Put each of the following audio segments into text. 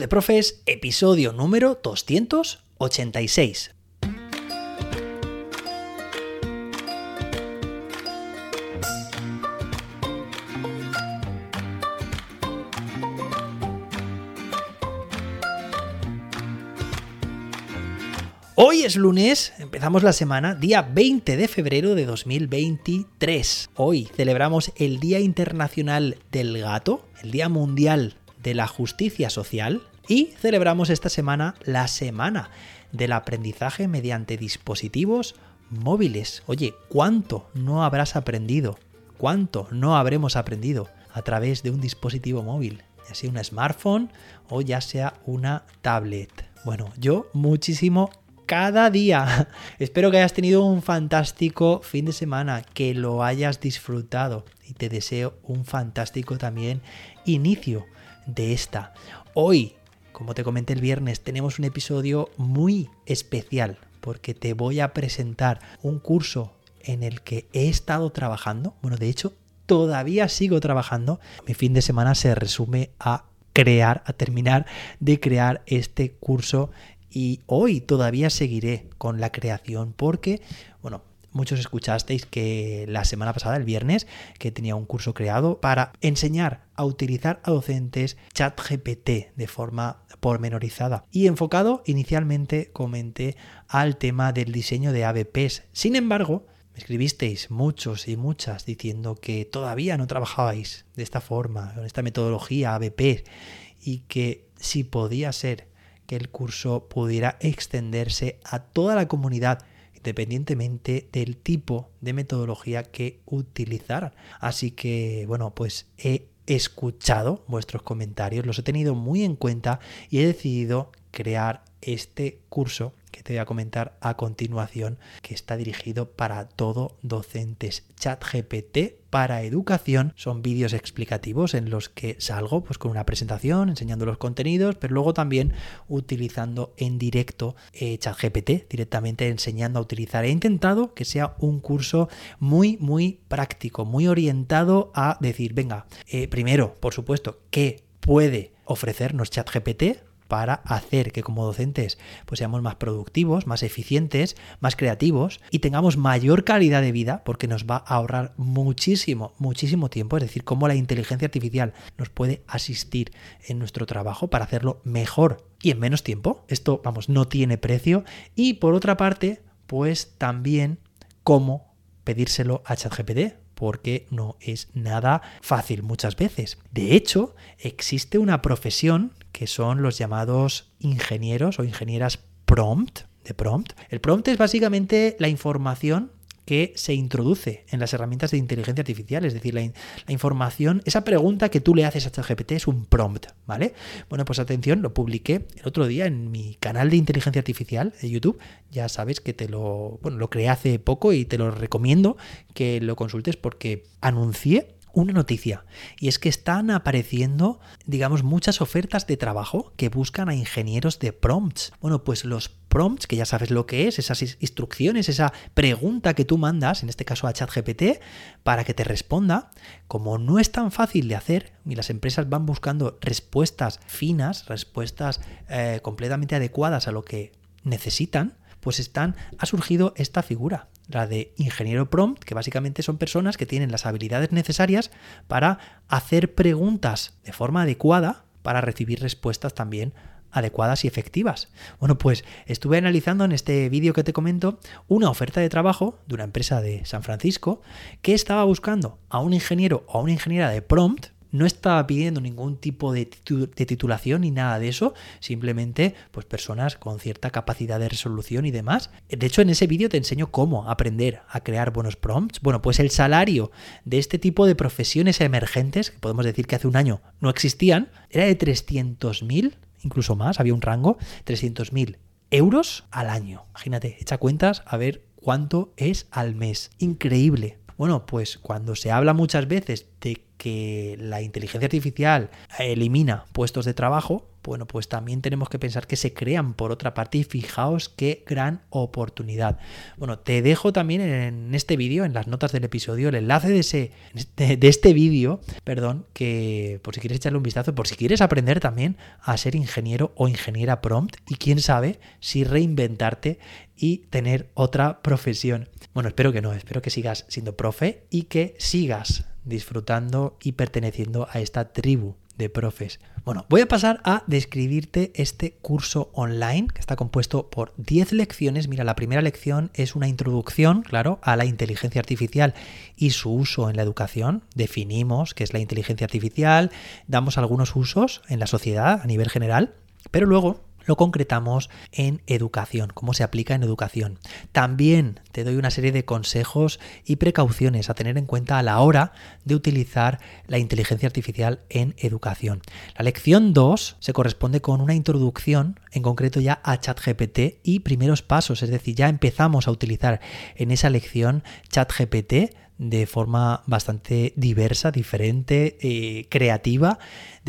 De Profes, episodio número 286. Hoy es lunes, empezamos la semana, día 20 de febrero de 2023. Hoy celebramos el Día Internacional del Gato, el Día Mundial de la Justicia Social y celebramos esta semana la Semana del Aprendizaje mediante dispositivos móviles. Oye, ¿cuánto no habrás aprendido? ¿Cuánto no habremos aprendido a través de un dispositivo móvil? Ya sea un smartphone o ya sea una tablet. Bueno, yo muchísimo cada día. Espero que hayas tenido un fantástico fin de semana, que lo hayas disfrutado y te deseo un fantástico también inicio de esta. Hoy, como te comenté el viernes, tenemos un episodio muy especial porque te voy a presentar un curso en el que he estado trabajando. Bueno, de hecho, todavía sigo trabajando. Mi fin de semana se resume a crear, a terminar de crear este curso y hoy todavía seguiré con la creación porque, muchos escuchasteis que la semana pasada, el viernes, que tenía un curso creado para enseñar a utilizar a docentes ChatGPT de forma pormenorizada y enfocado inicialmente comenté al tema del diseño de ABPs. Sin embargo, escribisteis muchos y muchas diciendo que todavía no trabajabais de esta forma, con esta metodología ABP y que si podía ser que el curso pudiera extenderse a toda la comunidad independientemente del tipo de metodología que utilizaran. Así que, bueno, pues he escuchado vuestros comentarios, los he tenido muy en cuenta y he decidido crear este curso que te voy a comentar a continuación, que está dirigido para todo docentes. ChatGPT para educación son vídeos explicativos en los que salgo pues con una presentación enseñando los contenidos, pero luego también utilizando en directo eh, ChatGPT, directamente enseñando a utilizar. He intentado que sea un curso muy, muy práctico, muy orientado a decir, venga, eh, primero, por supuesto, ¿qué puede ofrecernos ChatGPT? Para hacer que como docentes pues seamos más productivos, más eficientes, más creativos y tengamos mayor calidad de vida porque nos va a ahorrar muchísimo, muchísimo tiempo, es decir, cómo la inteligencia artificial nos puede asistir en nuestro trabajo para hacerlo mejor y en menos tiempo. Esto, vamos, no tiene precio y por otra parte, pues también cómo pedírselo a ChatGPT, porque no es nada fácil muchas veces. De hecho, existe una profesión que son los llamados ingenieros o ingenieras prompt, de prompt. El prompt es básicamente la información que se introduce en las herramientas de inteligencia artificial, es decir, la, información, esa pregunta que tú le haces a ChatGPT es un prompt, ¿vale? Bueno, pues atención, lo publiqué el otro día en mi canal de inteligencia artificial de YouTube, ya sabes que te lo, bueno, lo creé hace poco y te lo recomiendo que lo consultes porque anuncié una noticia y es que están apareciendo, digamos, muchas ofertas de trabajo que buscan a ingenieros de prompts. Bueno, pues los prompts, que ya sabes lo que es, esas instrucciones, esa pregunta que tú mandas, en este caso a ChatGPT, para que te responda, como no es tan fácil de hacer y las empresas van buscando respuestas finas, respuestas eh, completamente adecuadas a lo que necesitan, pues están, ha surgido esta figura, la de ingeniero prompt, que básicamente son personas que tienen las habilidades necesarias para hacer preguntas de forma adecuada para recibir respuestas también adecuadas y efectivas. Bueno, pues estuve analizando en este vídeo que te comento una oferta de trabajo de una empresa de San Francisco que estaba buscando a un ingeniero o a una ingeniera de prompt no estaba pidiendo ningún tipo de, titulación ni nada de eso, simplemente pues personas con cierta capacidad de resolución y demás. De hecho, en ese vídeo te enseño cómo aprender a crear buenos prompts. Bueno, pues el salario de este tipo de profesiones emergentes, que podemos decir que hace un año no existían, era de 300.000, incluso más, había un rango, 300.000 euros al año. Imagínate, echa cuentas a ver cuánto es al mes. Increíble. Bueno, pues cuando se habla muchas veces de que la inteligencia artificial elimina puestos de trabajo, bueno, pues también tenemos que pensar que se crean por otra parte y fijaos qué gran oportunidad. Bueno, te dejo también en este vídeo, en las notas del episodio, el enlace de, ese, de este vídeo, perdón, que por si quieres echarle un vistazo, por si quieres aprender también a ser ingeniero o ingeniera prompt y quién sabe si reinventarte y tener otra profesión. Bueno, espero que no, espero que sigas siendo profe y que sigas disfrutando y perteneciendo a esta tribu de profes. Bueno, voy a pasar a describirte este curso online que está compuesto por 10 lecciones. Mira, la primera lección es una introducción, claro, a la inteligencia artificial y su uso en la educación. Definimos qué es la inteligencia artificial, damos algunos usos en la sociedad a nivel general, pero luego lo concretamos en educación, cómo se aplica en educación. También te doy una serie de consejos y precauciones a tener en cuenta a la hora de utilizar la inteligencia artificial en educación. La lección 2 se corresponde con una introducción, en concreto ya a ChatGPT y primeros pasos, es decir, ya empezamos a utilizar en esa lección ChatGPT de forma bastante diversa, diferente, eh, creativa,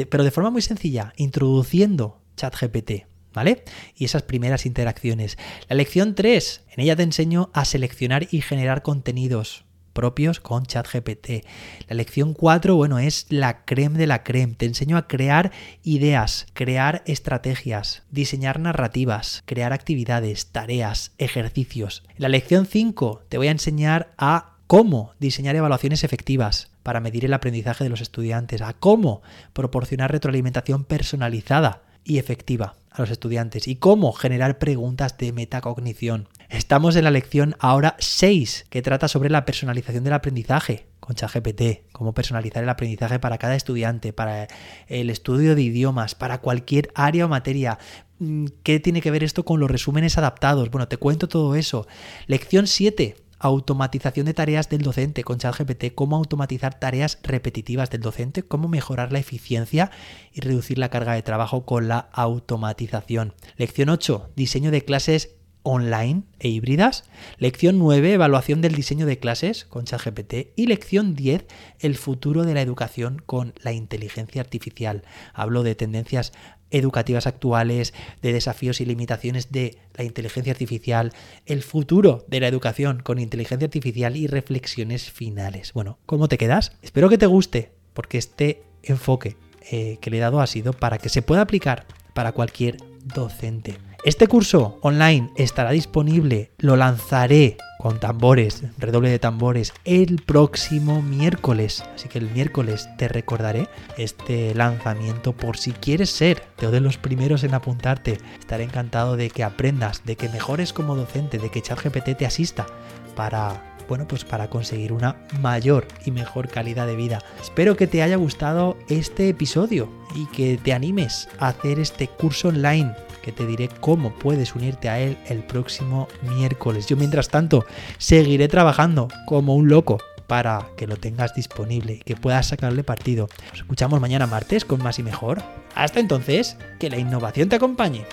pero de forma muy sencilla, introduciendo ChatGPT ¿vale? Y esas primeras interacciones. La lección 3, en ella te enseño a seleccionar y generar contenidos propios con ChatGPT. La lección 4, bueno, es la creme de la creme. Te enseño a crear ideas, crear estrategias, diseñar narrativas, crear actividades, tareas, ejercicios. En la lección 5 te voy a enseñar a cómo diseñar evaluaciones efectivas para medir el aprendizaje de los estudiantes, a cómo proporcionar retroalimentación personalizada y efectiva a los estudiantes y cómo generar preguntas de metacognición. Estamos en la lección ahora 6 que trata sobre la personalización del aprendizaje con ChatGPT, cómo personalizar el aprendizaje para cada estudiante, para el estudio de idiomas, para cualquier área o materia. Mm, ¿Qué tiene que ver esto con los resúmenes adaptados? Bueno, te cuento todo eso. Lección 7 automatización de tareas del docente con ChatGPT, cómo automatizar tareas repetitivas del docente, cómo mejorar la eficiencia y reducir la carga de trabajo con la automatización. Lección 8, diseño de clases online e híbridas. Lección 9, evaluación del diseño de clases con ChatGPT. Y lección 10, el futuro de la educación con la inteligencia artificial. Hablo de tendencias educativas actuales, de desafíos y limitaciones de la inteligencia artificial, el futuro de la educación con inteligencia artificial y reflexiones finales. Bueno, ¿cómo te quedas? Espero que te guste, porque este enfoque eh, que le he dado ha sido para que se pueda aplicar para cualquier docente. Este curso online estará disponible, lo lanzaré con tambores, redoble de tambores, el próximo miércoles. Así que el miércoles te recordaré este lanzamiento por si quieres ser de los primeros en apuntarte. Estaré encantado de que aprendas, de que mejores como docente, de que ChatGPT te asista para bueno, pues para conseguir una mayor y mejor calidad de vida. Espero que te haya gustado este episodio y que te animes a hacer este curso online que te diré cómo puedes unirte a él el próximo miércoles. Yo mientras tanto seguiré trabajando como un loco para que lo tengas disponible y que puedas sacarle partido. Nos escuchamos mañana martes con más y mejor. Hasta entonces, que la innovación te acompañe.